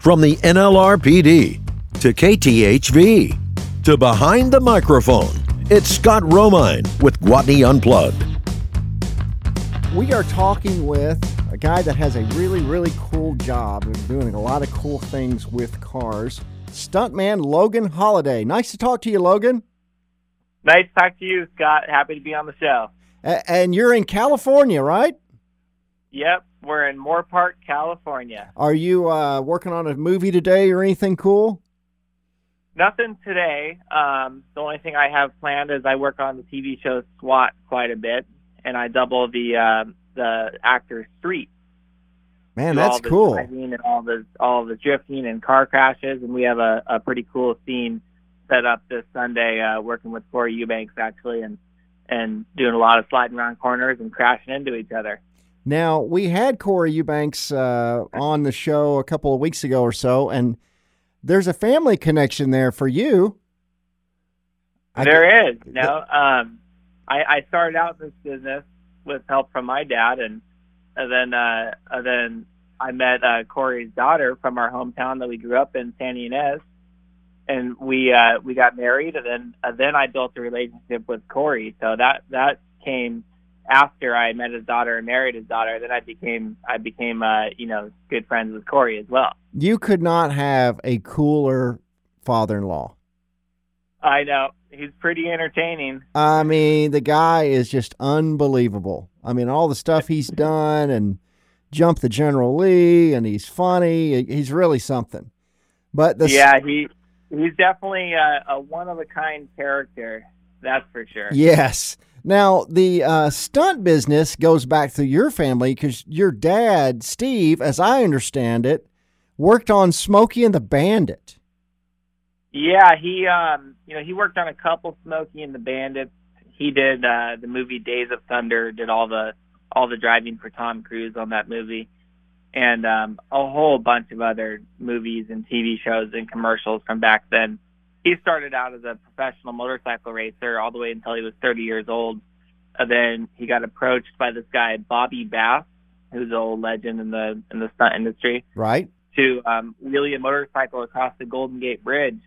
From the NLRPD to KTHV to behind the microphone, it's Scott Romine with Gwatney Unplugged. We are talking with a guy that has a really, really cool job and doing a lot of cool things with cars. Stuntman Logan Holladay. Nice to talk to you, Logan. Nice to talk to you, Scott. Happy to be on the show. A- and you're in California, right? Yep, we're in Moorpark, California. Are you uh, working on a movie today or anything cool? Nothing today. Um, the only thing I have planned is I work on the TV show SWAT quite a bit, and I double the uh, the actor Street. Man, that's all the cool. driving and all the all the drifting and car crashes, and we have a, a pretty cool scene set up this Sunday, uh, working with Corey Eubanks actually, and and doing a lot of sliding around corners and crashing into each other. Now, we had Corey Eubanks uh, on the show a couple of weeks ago or so, and there's a family connection there for you. I There is, know. Um, I, I started out this business with help from my dad, and, and then uh, and then I met uh, Corey's daughter from our hometown that we grew up in, San Ynez, and we uh, we got married, and then and then I built a relationship with Corey. So that that came after I met his daughter and married his daughter. Then I became I became uh, you know good friends with Corey as well. You could not have a cooler father-in-law. I know he's pretty entertaining. I mean, the guy is just unbelievable. I mean, all the stuff he's done and jumped the General Lee, and he's funny. He's really something. But the yeah, he he's definitely a, a one of a kind character. That's for sure. Yes. Now, the uh, stunt business goes back to your family because your dad, Steve, as I understand it, worked on Smokey and the Bandit. Yeah, he um you know he worked on a couple Smokey and the Bandits. He did uh, the movie Days of Thunder. Did all the all the driving for Tom Cruise on that movie, and um, a whole bunch of other movies and TV shows and commercials from back then. He started out as a professional motorcycle racer all the way until he was 30 years old. And then he got approached by this guy Bobby Bass, who's an old legend in the in the stunt industry Right? to um, wheelie a motorcycle across the Golden Gate Bridge.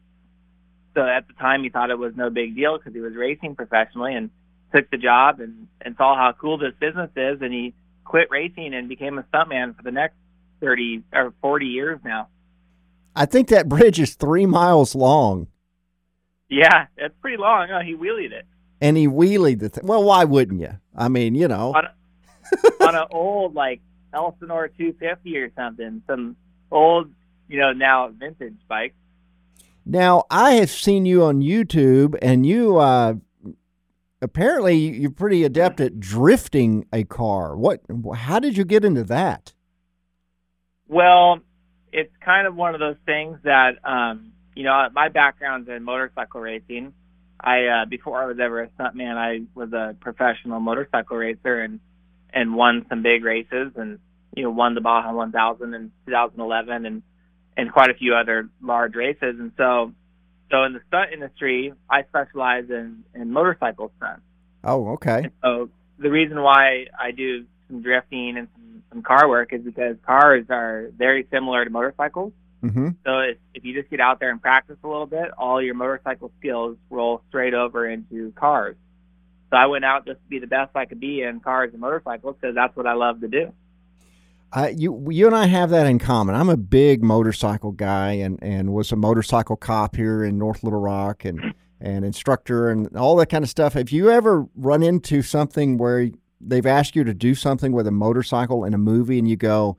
So at the time, he thought it was no big deal because he was racing professionally and took the job and, and saw how cool this business is. And he quit racing and became a stuntman for the next 30 or 40 years now. I think that bridge is three miles long, Yeah, it's pretty long. Oh, he wheelied it and he wheelied the thing. Well, why wouldn't you? I mean, you know. on, on an old, like, Elsinore 250 or something. Some old, you know, now vintage bike. Now, I have seen you on YouTube, and you uh, apparently you're pretty adept at drifting a car. What? How did you get into that? Well, it's kind of one of those things that, um, you know, my background's in motorcycle racing. I, uh, before I was ever a stuntman, I was a professional motorcycle racer and, and won some big races and, you know, won the Baja 1000 in 2011 and, and quite a few other large races. And so, so in the stunt industry, I specialize in, in motorcycle stunts. Oh, okay. And so the reason why I do some drifting and some, some car work is because cars are very similar to motorcycles. Mm-hmm. So if, if you just get out there and practice a little bit, all your motorcycle skills roll straight over into cars. So I went out just to be the best I could be in cars and motorcycles because that's what I love to do. Uh, you you and I have that in common. I'm a big motorcycle guy and, and was a motorcycle cop here in North Little Rock and and instructor and all that kind of stuff. Have you ever run into something where they've asked you to do something with a motorcycle in a movie and you go,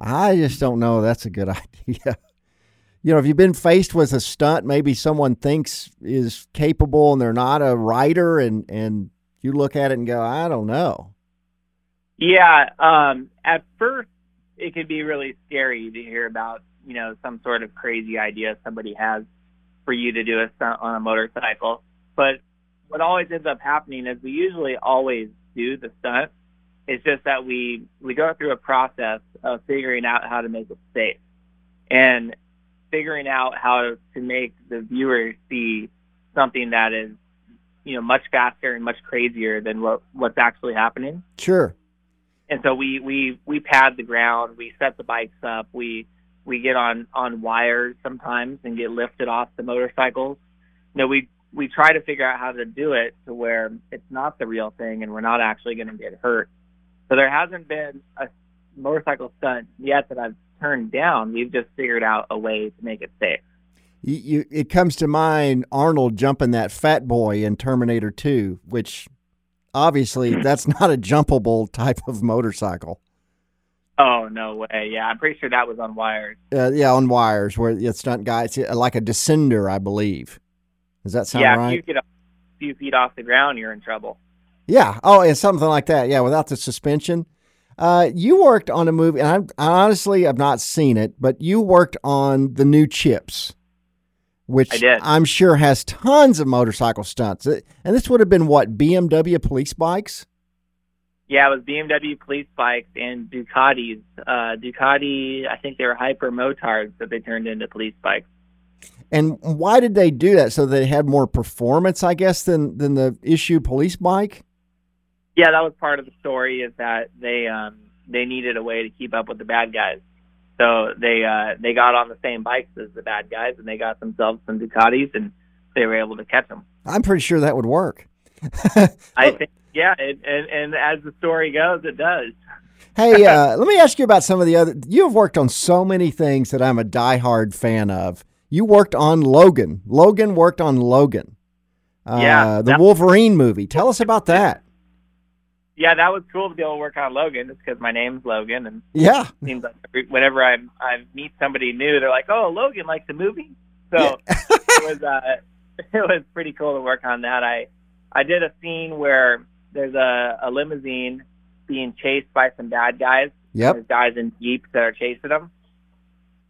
I just don't know that's a good idea. You know, if you've been faced with a stunt maybe someone thinks is capable and they're not a writer and, and you look at it and go, I don't know. Yeah. Um, at first, it can be really scary to hear about, you know, some sort of crazy idea somebody has for you to do a stunt on a motorcycle. But what always ends up happening is we usually always do the stunt. It's just that we we go through a process of figuring out how to make it safe and figuring out how to make the viewer see something that is you know much faster and much crazier than what what's actually happening Sure. and so we we we pad the ground, we set the bikes up, we we get on on wires sometimes and get lifted off the motorcycles. You know, we we try to figure out how to do it to where it's not the real thing and we're not actually going to get hurt. So there hasn't been a motorcycle stunt yet that I've turned down. We've just figured out a way to make it safe. You, you, it comes to mind Arnold jumping that fat boy in Terminator 2, which obviously that's not a jumpable type of motorcycle. Oh no way! Yeah, I'm pretty sure that was on wires. Uh, yeah, on wires where the stunt guy, it's like a descender, I believe. Does that sound yeah, right? if you get a few feet off the ground, you're in trouble. Yeah. Oh, and something like that. Yeah, without the suspension. Uh, you worked on a movie, and I'm, I honestly have not seen it, but you worked on the new Chips, which. I'm sure has tons of motorcycle stunts. Uh, And this would have been what BMW police bikes. Yeah, it was BMW police bikes and Ducatis. Uh, Ducati, I think they were hyper motards that they turned into police bikes. And why did they do that? So they had more performance, I guess, than than the issue police bike. Yeah, that was part of the story. Is that they um, they needed a way to keep up with the bad guys, so they uh, they got on the same bikes as the bad guys, and they got themselves some Ducatis, and they were able to catch them. I'm pretty sure that would work. I think, yeah, it, and and as the story goes, it does. Hey, uh, let me ask you about some of the other. You have worked on so many things that I'm a diehard fan of. You worked on Logan. Logan worked on Logan. Uh, Yeah, the Wolverine movie. Tell us about that. Yeah, that was cool to be able to work on Logan, just because my name's Logan, and Yeah, it seems like every- whenever I I meet somebody new, they're like, "Oh, Logan, like the movie." So it was uh, it was pretty cool to work on that. I I did a scene where there's a, a limousine being chased by some bad guys. Yep. There's guys in jeeps that are chasing them,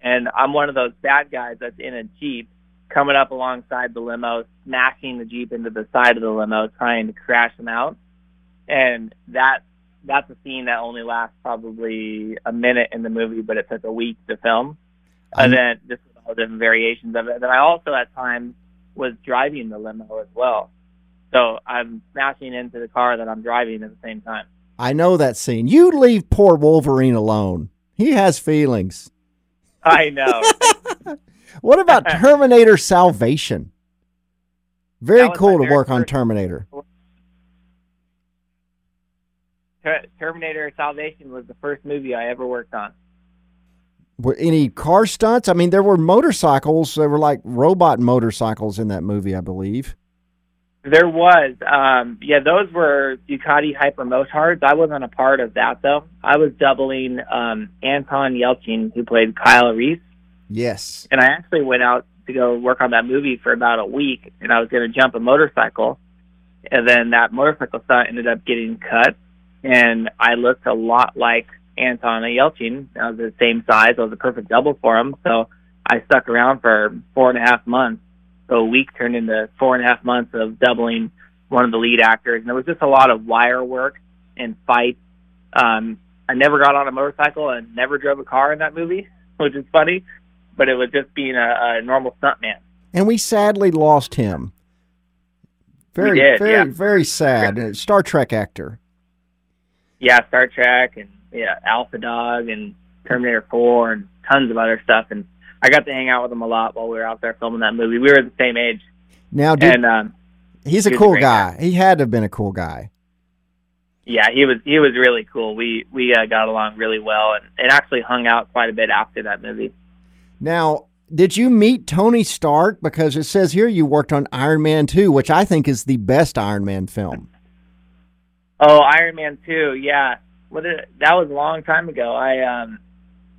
and I'm one of those bad guys that's in a jeep coming up alongside the limo, smashing the jeep into the side of the limo, trying to crash them out. And that that's a scene that only lasts probably a minute in the movie, but it took a week to film. And then just with all the different variations of it. Then I also at times was driving the limo as well. So I'm smashing into the car that I'm driving at the same time. I know that scene. You leave poor Wolverine alone. He has feelings. I know. What about Terminator Salvation? Very cool to work on Terminator. Ter- Terminator Salvation was the first movie I ever worked on. Were any car stunts? I mean, there were motorcycles. There were like robot motorcycles in that movie, I believe. There was, um, yeah, those were Ducati Hypermotards. I wasn't a part of that though. I was doubling um, Anton Yelchin, who played Kyle Reese, Yes. and I actually went out to go work on that movie for about a week, and I was going to jump a motorcycle, and then that motorcycle stunt ended up getting cut, and I looked a lot like Anton Yelchin. I was the same size. I was a perfect double for him, so I stuck around for four and a half months. So a week turned into four and a half months of doubling one of the lead actors, and there was just a lot of wire work and fights. Um, I never got on a motorcycle and never drove a car in that movie, which is funny, but it was just being a, a normal stuntman. And we sadly lost him. Very, did, very, yeah. very sad. Star Trek actor. Yeah, Star Trek and yeah, Alpha Dog and Terminator 4 and tons of other stuff. And I got to hang out with him a lot while we were out there filming that movie. We were the same age, Now, dude, and um, he's a he was a cool guy. He had to have been a cool guy. yeah, he was he was really cool. We we uh, got along really well, and, and actually hung out quite a bit after that movie. Now, did you meet Tony Stark? Because it says here you worked on Iron Man 2, which I think is the best Iron Man film. Oh, Iron Man 2, yeah. Well, th- that was a long time ago. I um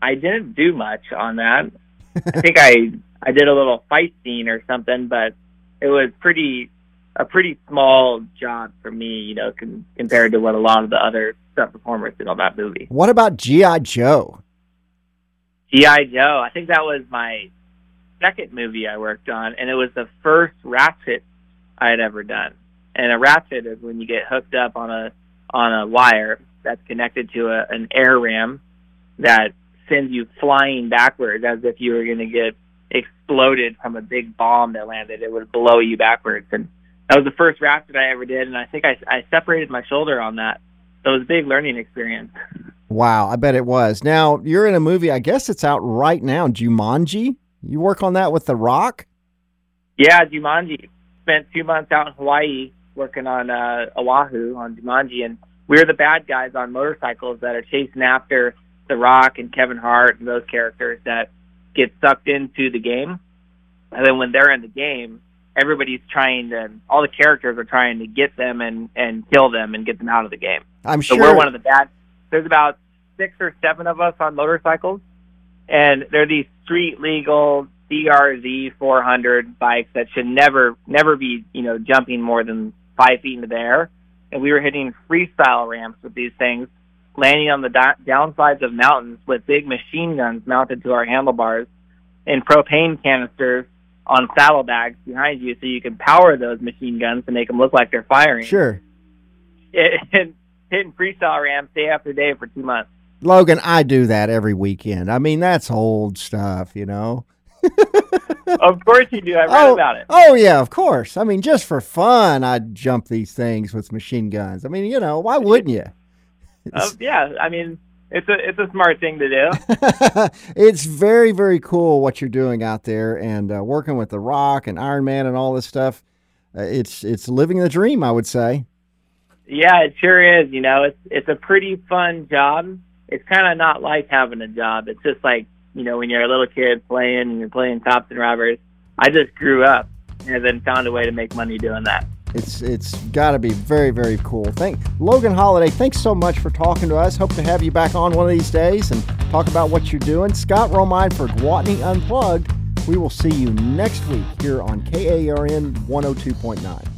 I didn't do much on that. I think I I did a little fight scene or something, but it was pretty a pretty small job for me, you know, con- compared to what a lot of the other stunt performers did on that movie. What about G.I. Joe? G.I. Joe, I think that was my second movie I worked on, and it was the first ratchet I had ever done. And a ratchet is when you get hooked up on a on a wire that's connected to a, an air ram that sends you flying backwards as if you were going to get exploded from a big bomb that landed. It would blow you backwards, and that was the first ratchet I ever did. And I think I, I separated my shoulder on that. So it was a big learning experience. Wow, I bet it was. Now you're in a movie. I guess it's out right now. Jumanji. You work on that with The Rock. Yeah, Jumanji. Spent two months out in Hawaii working on uh, Oahu on Jumanji, and we're the bad guys on motorcycles that are chasing after The Rock and Kevin Hart and those characters that get sucked into the game. And then when they're in the game, everybody's trying to, all the characters are trying to get them and and kill them and get them out of the game. I'm sure So we're one of the bad. There's about six or seven of us on motorcycles, and they're these street legal CRZ 400 bikes that should never, never be, you know, jumping more than five feet into the air. And we were hitting freestyle ramps with these things, landing on the da- downsides of mountains with big machine guns mounted to our handlebars, and propane canisters on saddlebags behind you, so you can power those machine guns to make them look like they're firing sure. and hitting freestyle ramps day after day for two months. Logan, I do that every weekend. I mean, that's old stuff, you know. Of course you do. I read oh, about it. oh yeah, of course. I mean, just for fun, I'd jump these things with machine guns. I mean, you know, why wouldn't you? Uh, yeah, I mean, it's a it's a smart thing to do. it's very very cool what you're doing out there and uh, working with the Rock and Iron Man and all this stuff. Uh, it's it's living the dream, I would say. Yeah, it sure is. You know, it's it's a pretty fun job. It's kind of not like having a job. It's just like you know when you're a little kid playing and you're playing cops and robbers. I just grew up and then found a way to make money doing that. It's it's got to be very very cool. Thank Logan Holladay. Thanks so much for talking to us. Hope to have you back on one of these days and talk about what you're doing. Scott Romine for Gwatney Unplugged. We will see you next week here on KARN 102.9.